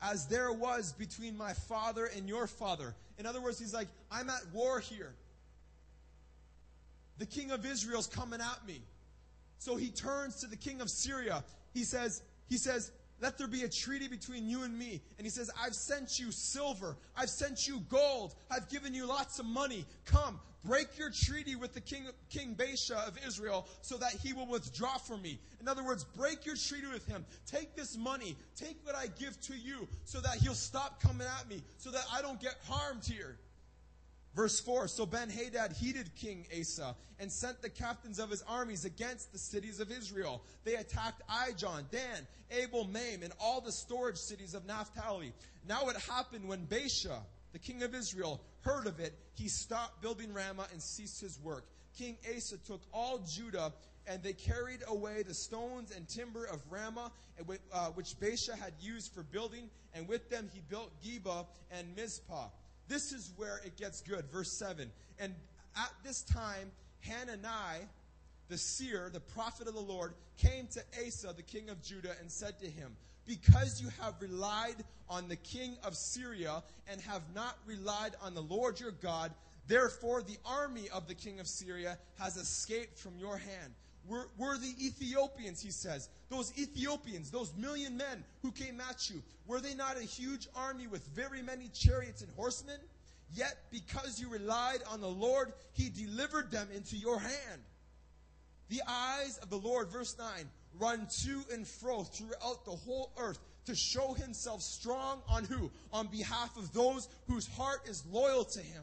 as there was between my father and your father. In other words, he's like, I'm at war here. The king of Israel's coming at me. So he turns to the king of Syria. He says, he says, let there be a treaty between you and me. And he says, I've sent you silver. I've sent you gold. I've given you lots of money. Come, break your treaty with the king, King Baasha of Israel so that he will withdraw from me. In other words, break your treaty with him. Take this money. Take what I give to you so that he'll stop coming at me, so that I don't get harmed here. Verse 4 So Ben Hadad heeded King Asa and sent the captains of his armies against the cities of Israel. They attacked Ijon, Dan, Abel, Maim, and all the storage cities of Naphtali. Now it happened when Baasha, the king of Israel, heard of it, he stopped building Ramah and ceased his work. King Asa took all Judah and they carried away the stones and timber of Ramah, uh, which Baasha had used for building, and with them he built Geba and Mizpah. This is where it gets good. Verse 7. And at this time, Hanani, the seer, the prophet of the Lord, came to Asa, the king of Judah, and said to him, Because you have relied on the king of Syria and have not relied on the Lord your God, therefore the army of the king of Syria has escaped from your hand. We're, we're, the Ethiopians, he says. Those Ethiopians, those million men who came at you, were they not a huge army with very many chariots and horsemen? Yet, because you relied on the Lord, he delivered them into your hand. The eyes of the Lord, verse 9, run to and fro throughout the whole earth to show himself strong on who? On behalf of those whose heart is loyal to him.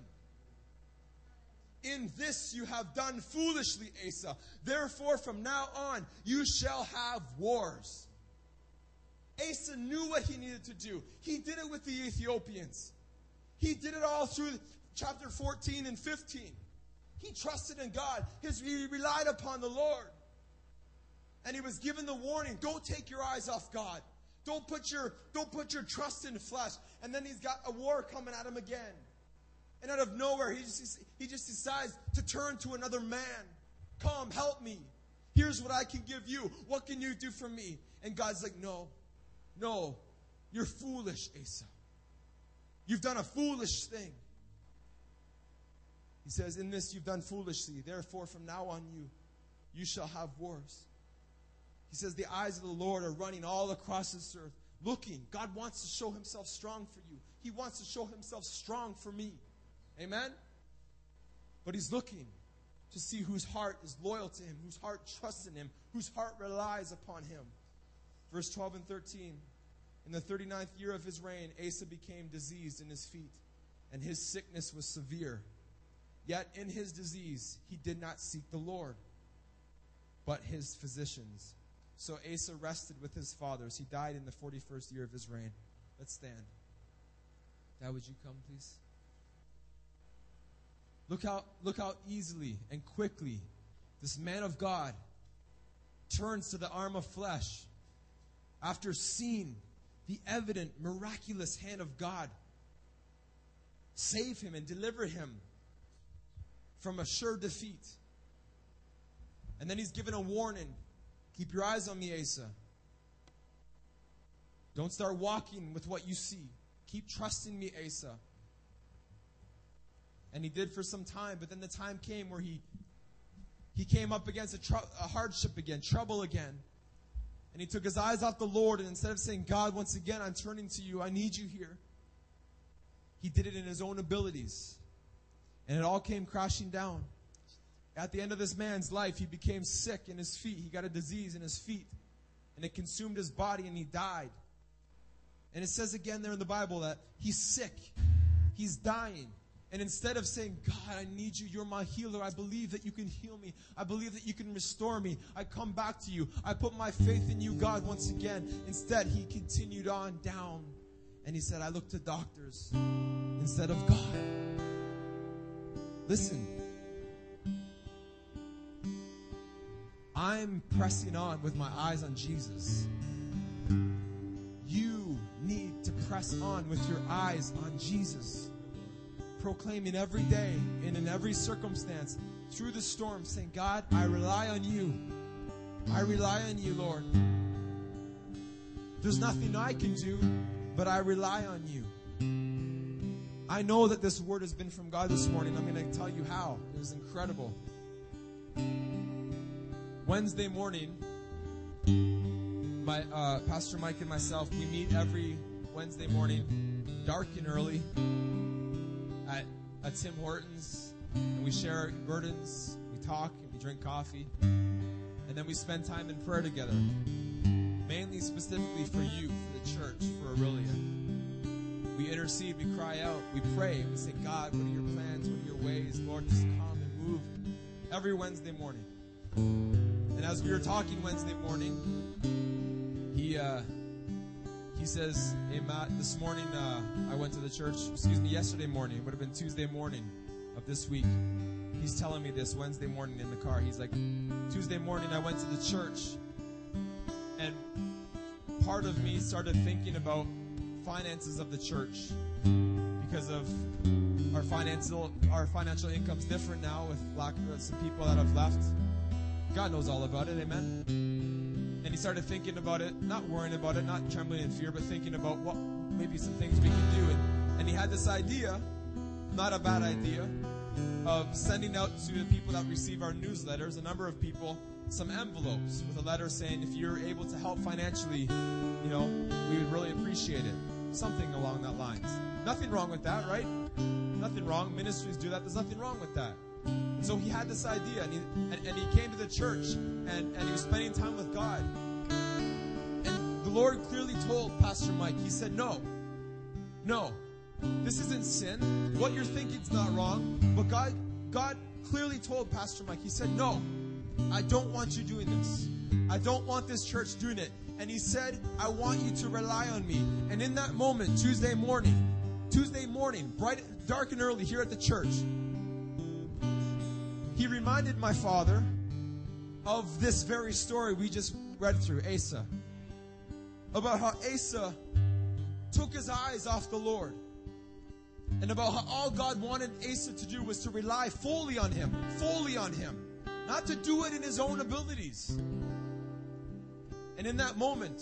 In this you have done foolishly, Asa. Therefore, from now on, you shall have wars. Asa knew what he needed to do. He did it with the Ethiopians. He did it all through chapter 14 and 15. He trusted in God. His, he relied upon the Lord. And he was given the warning, don't take your eyes off God. Don't put your, don't put your trust in flesh. And then he's got a war coming at him again. And out of nowhere, he just, he just decides to turn to another man. Come, help me. Here's what I can give you. What can you do for me? And God's like, No, no, you're foolish, Asa. You've done a foolish thing. He says, In this you've done foolishly. Therefore, from now on, you, you shall have wars. He says, The eyes of the Lord are running all across this earth, looking. God wants to show himself strong for you. He wants to show himself strong for me. Amen? But he's looking to see whose heart is loyal to him, whose heart trusts in him, whose heart relies upon him. Verse 12 and 13. In the 39th year of his reign, Asa became diseased in his feet, and his sickness was severe. Yet in his disease, he did not seek the Lord, but his physicians. So Asa rested with his fathers. He died in the 41st year of his reign. Let's stand. Dad, would you come, please? Look how, look how easily and quickly this man of God turns to the arm of flesh after seeing the evident, miraculous hand of God save him and deliver him from a sure defeat. And then he's given a warning keep your eyes on me, Asa. Don't start walking with what you see. Keep trusting me, Asa. And he did for some time, but then the time came where he he came up against a, tr- a hardship again, trouble again. And he took his eyes off the Lord, and instead of saying, God, once again, I'm turning to you, I need you here, he did it in his own abilities. And it all came crashing down. At the end of this man's life, he became sick in his feet. He got a disease in his feet, and it consumed his body, and he died. And it says again there in the Bible that he's sick, he's dying. And instead of saying, God, I need you, you're my healer, I believe that you can heal me, I believe that you can restore me, I come back to you, I put my faith in you, God, once again. Instead, he continued on down and he said, I look to doctors instead of God. Listen, I'm pressing on with my eyes on Jesus. You need to press on with your eyes on Jesus. Proclaiming every day and in every circumstance through the storm, saying, God, I rely on you. I rely on you, Lord. There's nothing I can do, but I rely on you. I know that this word has been from God this morning. I'm going to tell you how. It was incredible. Wednesday morning, my uh, Pastor Mike and myself, we meet every Wednesday morning, dark and early, at, at Tim Hortons, and we share our burdens, we talk, and we drink coffee, and then we spend time in prayer together, mainly specifically for you, for the church, for Orillia. We intercede, we cry out, we pray, we say, God, what are your plans? What are your ways? Lord, just come and move every Wednesday morning. As we were talking Wednesday morning, he uh, he says, "Hey Matt, this morning uh, I went to the church. Excuse me, yesterday morning. It would have been Tuesday morning of this week. He's telling me this Wednesday morning in the car. He's like, Tuesday morning I went to the church, and part of me started thinking about finances of the church because of our financial our financial income's different now with lack of some people that have left." God knows all about it, amen? And he started thinking about it, not worrying about it, not trembling in fear, but thinking about what maybe some things we can do. And, and he had this idea, not a bad idea, of sending out to the people that receive our newsletters, a number of people, some envelopes with a letter saying, if you're able to help financially, you know, we would really appreciate it. Something along that lines. Nothing wrong with that, right? Nothing wrong. Ministries do that. There's nothing wrong with that. So he had this idea, and he, and, and he came to the church, and, and he was spending time with God. And the Lord clearly told Pastor Mike, he said, No, no, this isn't sin. What you're thinking is not wrong. But God, God clearly told Pastor Mike, he said, No, I don't want you doing this. I don't want this church doing it. And he said, I want you to rely on me. And in that moment, Tuesday morning, Tuesday morning, bright, dark and early here at the church, he reminded my father of this very story we just read through, Asa. About how Asa took his eyes off the Lord. And about how all God wanted Asa to do was to rely fully on him, fully on him. not to do it in his own abilities. And in that moment,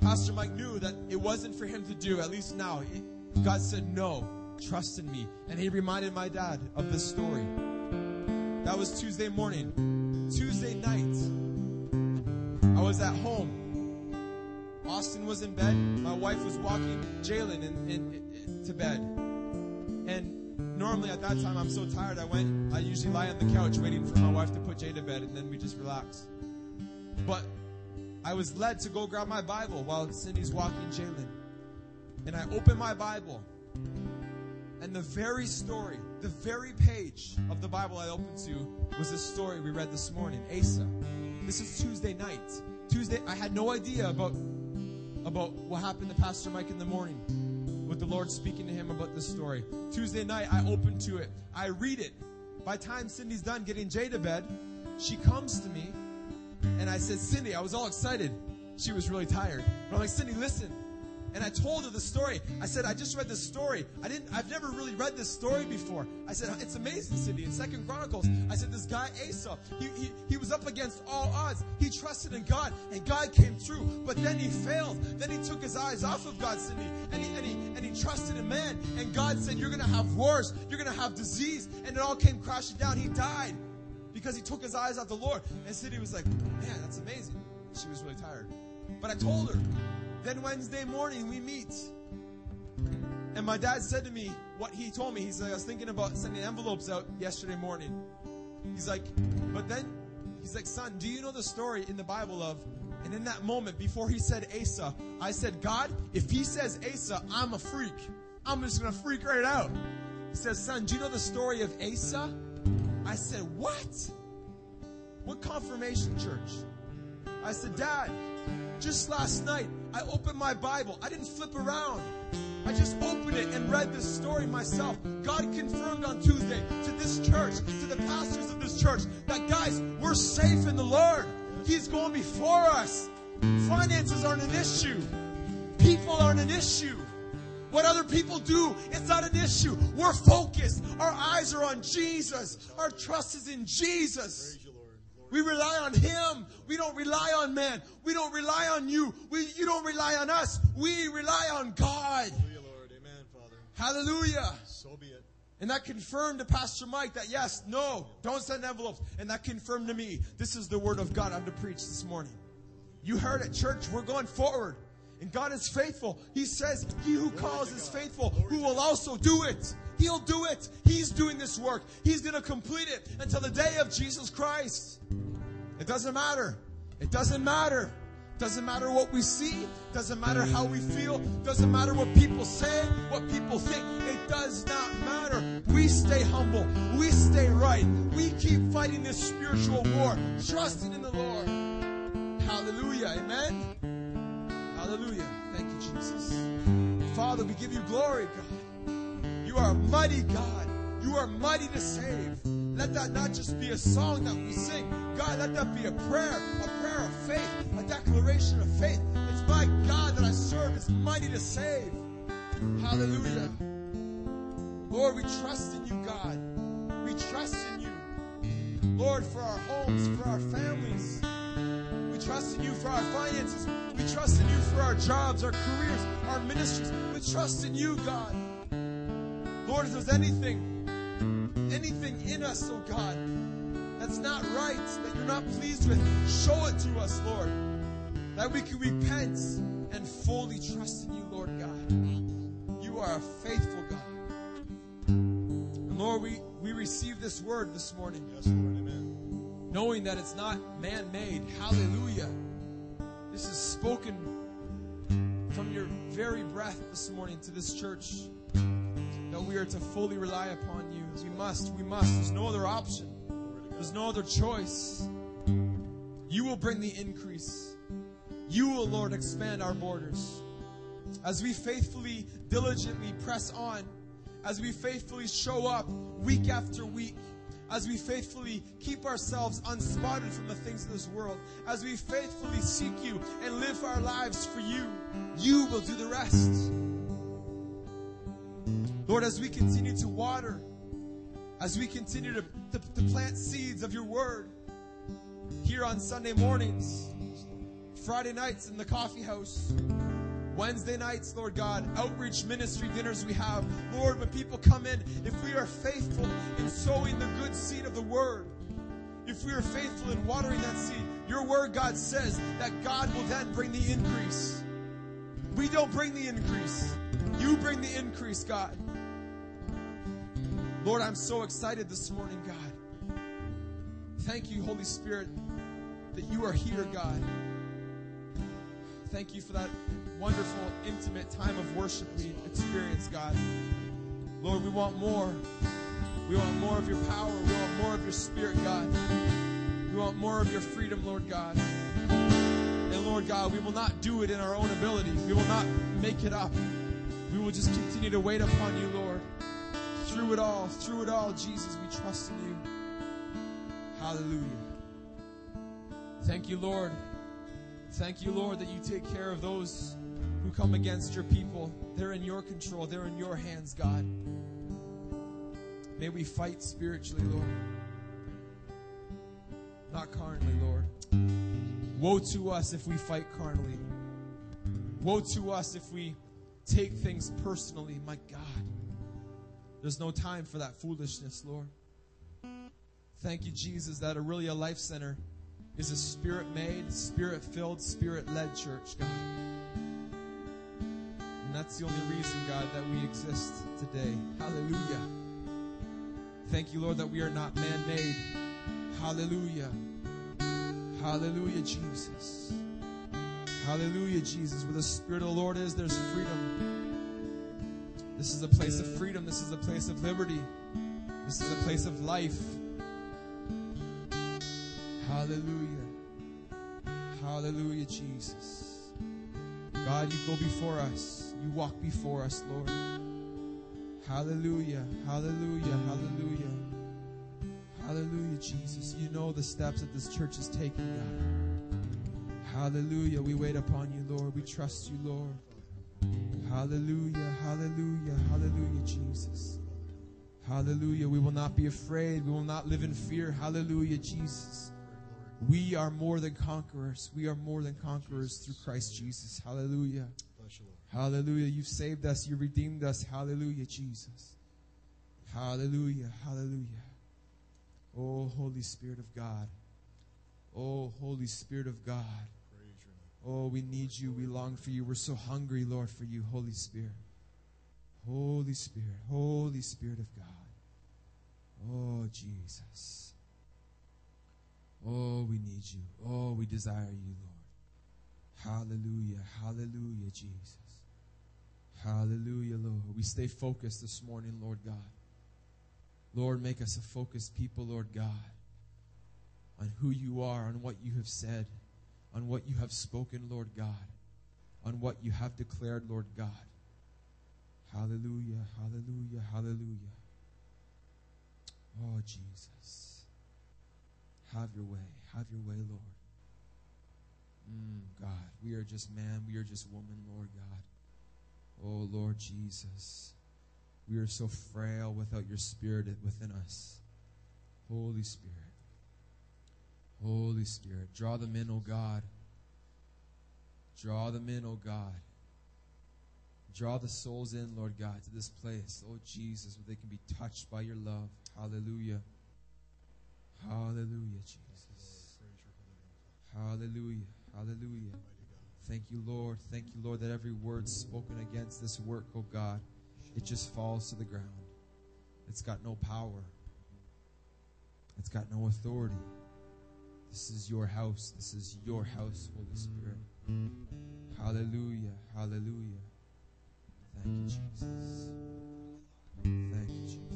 Pastor Mike knew that it wasn't for him to do, at least now. God said, No, trust in me. And he reminded my dad of this story. That was Tuesday morning. Tuesday night, I was at home. Austin was in bed. My wife was walking Jalen in, in, in, to bed. And normally at that time, I'm so tired, I went, I usually lie on the couch waiting for my wife to put Jay to bed, and then we just relax. But I was led to go grab my Bible while Cindy's walking Jalen. And I opened my Bible, and the very story, the very page of the Bible I opened to was the story we read this morning, Asa. This is Tuesday night. Tuesday, I had no idea about about what happened to Pastor Mike in the morning with the Lord speaking to him about this story. Tuesday night, I open to it. I read it. By time Cindy's done getting Jay to bed, she comes to me and I said, Cindy, I was all excited. She was really tired. But I'm like, Cindy, listen. And I told her the story. I said, I just read this story. I didn't, I've never really read this story before. I said, it's amazing, Cindy. In Second Chronicles, I said, this guy Asa, he, he, he was up against all odds. He trusted in God, and God came through. But then he failed. Then he took his eyes off of God, Cindy, and he, and he, and he trusted in man. And God said, you're going to have wars. You're going to have disease. And it all came crashing down. He died because he took his eyes off the Lord. And Cindy was like, man, that's amazing. She was really tired. But I told her, then Wednesday morning we meet. And my dad said to me what he told me. He's like, I was thinking about sending envelopes out yesterday morning. He's like, but then he's like, son, do you know the story in the Bible of and in that moment, before he said Asa, I said, God, if he says Asa, I'm a freak. I'm just gonna freak right out. He says, son, do you know the story of Asa? I said, what? What confirmation church? I said, Dad, just last night, I opened my Bible. I didn't flip around. I just opened it and read this story myself. God confirmed on Tuesday to this church, to the pastors of this church, that guys, we're safe in the Lord. He's going before us. Finances aren't an issue. People aren't an issue. What other people do, it's not an issue. We're focused. Our eyes are on Jesus. Our trust is in Jesus. We rely on Him. We don't rely on man. We don't rely on you. We, you don't rely on us. We rely on God. Hallelujah, Lord. Amen, Father. Hallelujah. So be it. And that confirmed to Pastor Mike that yes, no, don't send envelopes. And that confirmed to me, this is the word of God I'm to preach this morning. You heard it, church. We're going forward. And God is faithful. He says, He who calls is faithful, who will also do it. He'll do it. He's doing this work. He's going to complete it until the day of Jesus Christ. It doesn't matter. It doesn't matter. Doesn't matter what we see. Doesn't matter how we feel. Doesn't matter what people say, what people think. It does not matter. We stay humble. We stay right. We keep fighting this spiritual war, trusting in the Lord. Hallelujah. Amen. Hallelujah. Thank you, Jesus. Father, we give you glory, God. You are mighty God. You are mighty to save. Let that not just be a song that we sing. God, let that be a prayer, a prayer of faith, a declaration of faith. It's my God that I serve is mighty to save. Hallelujah. Lord, we trust in you, God. We trust in you. Lord, for our homes, for our families. We trust in you for our finances. Trust in you for our jobs, our careers, our ministries. We trust in you, God. Lord, if there's anything, anything in us, oh God, that's not right, that you're not pleased with, show it to us, Lord. That we can repent and fully trust in you, Lord God. You are a faithful God. And Lord, we, we receive this word this morning, Yes, Lord. Amen. knowing that it's not man made. Hallelujah. This is spoken from your very breath this morning to this church that we are to fully rely upon you. We must, we must. There's no other option. There's no other choice. You will bring the increase. You will, Lord, expand our borders. As we faithfully, diligently press on, as we faithfully show up week after week, as we faithfully keep ourselves unspotted from the things of this world, as we faithfully seek you and live our lives for you, you will do the rest. Lord, as we continue to water, as we continue to, to, to plant seeds of your word here on Sunday mornings, Friday nights in the coffee house, Wednesday nights, Lord God, outreach ministry dinners we have. Lord, when people come in, if we are faithful in sowing the good seed of the word, if we are faithful in watering that seed, your word, God, says that God will then bring the increase. We don't bring the increase. You bring the increase, God. Lord, I'm so excited this morning, God. Thank you, Holy Spirit, that you are here, God. Thank you for that wonderful, intimate time of worship we experienced, God. Lord, we want more. We want more of your power. We want more of your spirit, God. We want more of your freedom, Lord God. And Lord God, we will not do it in our own ability. We will not make it up. We will just continue to wait upon you, Lord. Through it all, through it all, Jesus, we trust in you. Hallelujah. Thank you, Lord. Thank you, Lord, that you take care of those who come against your people. They're in your control, they're in your hands, God. May we fight spiritually, Lord. Not carnally, Lord. Woe to us if we fight carnally. Woe to us if we take things personally, my God. There's no time for that foolishness, Lord. Thank you, Jesus, that Orillia Life Center is a spirit made, spirit filled, spirit led church, God. And that's the only reason, God, that we exist today. Hallelujah. Thank you, Lord, that we are not man made. Hallelujah. Hallelujah, Jesus. Hallelujah, Jesus. Where the Spirit of the Lord is, there's freedom. This is a place of freedom. This is a place of liberty. This is a place of life. Hallelujah. Hallelujah, Jesus. God, you go before us. You walk before us, Lord. Hallelujah. Hallelujah. Hallelujah. Hallelujah, Jesus. You know the steps that this church is taking, God. Hallelujah. We wait upon you, Lord. We trust you, Lord. Hallelujah. Hallelujah. Hallelujah, Jesus. Hallelujah. We will not be afraid. We will not live in fear. Hallelujah, Jesus. We are more than conquerors. We are more than conquerors through Christ Jesus. Hallelujah. Bless you, Lord. Hallelujah. You've saved us. You redeemed us. Hallelujah, Jesus. Hallelujah. Hallelujah. Oh, Holy Spirit of God. Oh, Holy Spirit of God. Praise your name. Oh, we need you. We long for you. We're so hungry, Lord, for you, Holy Spirit. Holy Spirit. Holy Spirit of God. Oh, Jesus. Oh, we need you. Oh, we desire you, Lord. Hallelujah. Hallelujah, Jesus. Hallelujah, Lord. We stay focused this morning, Lord God. Lord, make us a focused people, Lord God, on who you are, on what you have said, on what you have spoken, Lord God, on what you have declared, Lord God. Hallelujah, hallelujah, hallelujah. Oh, Jesus. Have your way. Have your way, Lord. Mm, God, we are just man. We are just woman, Lord God. Oh, Lord Jesus. We are so frail without your spirit within us. Holy Spirit. Holy Spirit. Draw them in, oh God. Draw them in, oh God. Draw the souls in, Lord God, to this place, oh Jesus, where they can be touched by your love. Hallelujah. Hallelujah, Jesus. Hallelujah. Hallelujah. Thank you, Lord. Thank you, Lord, that every word spoken against this work, oh God, it just falls to the ground. It's got no power, it's got no authority. This is your house. This is your house, Holy Spirit. Hallelujah. Hallelujah. Thank you, Jesus. Thank you, Jesus.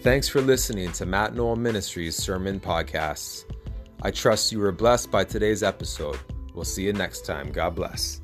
Thanks for listening to Matt Knoll Ministries Sermon Podcasts. I trust you were blessed by today's episode. We'll see you next time. God bless.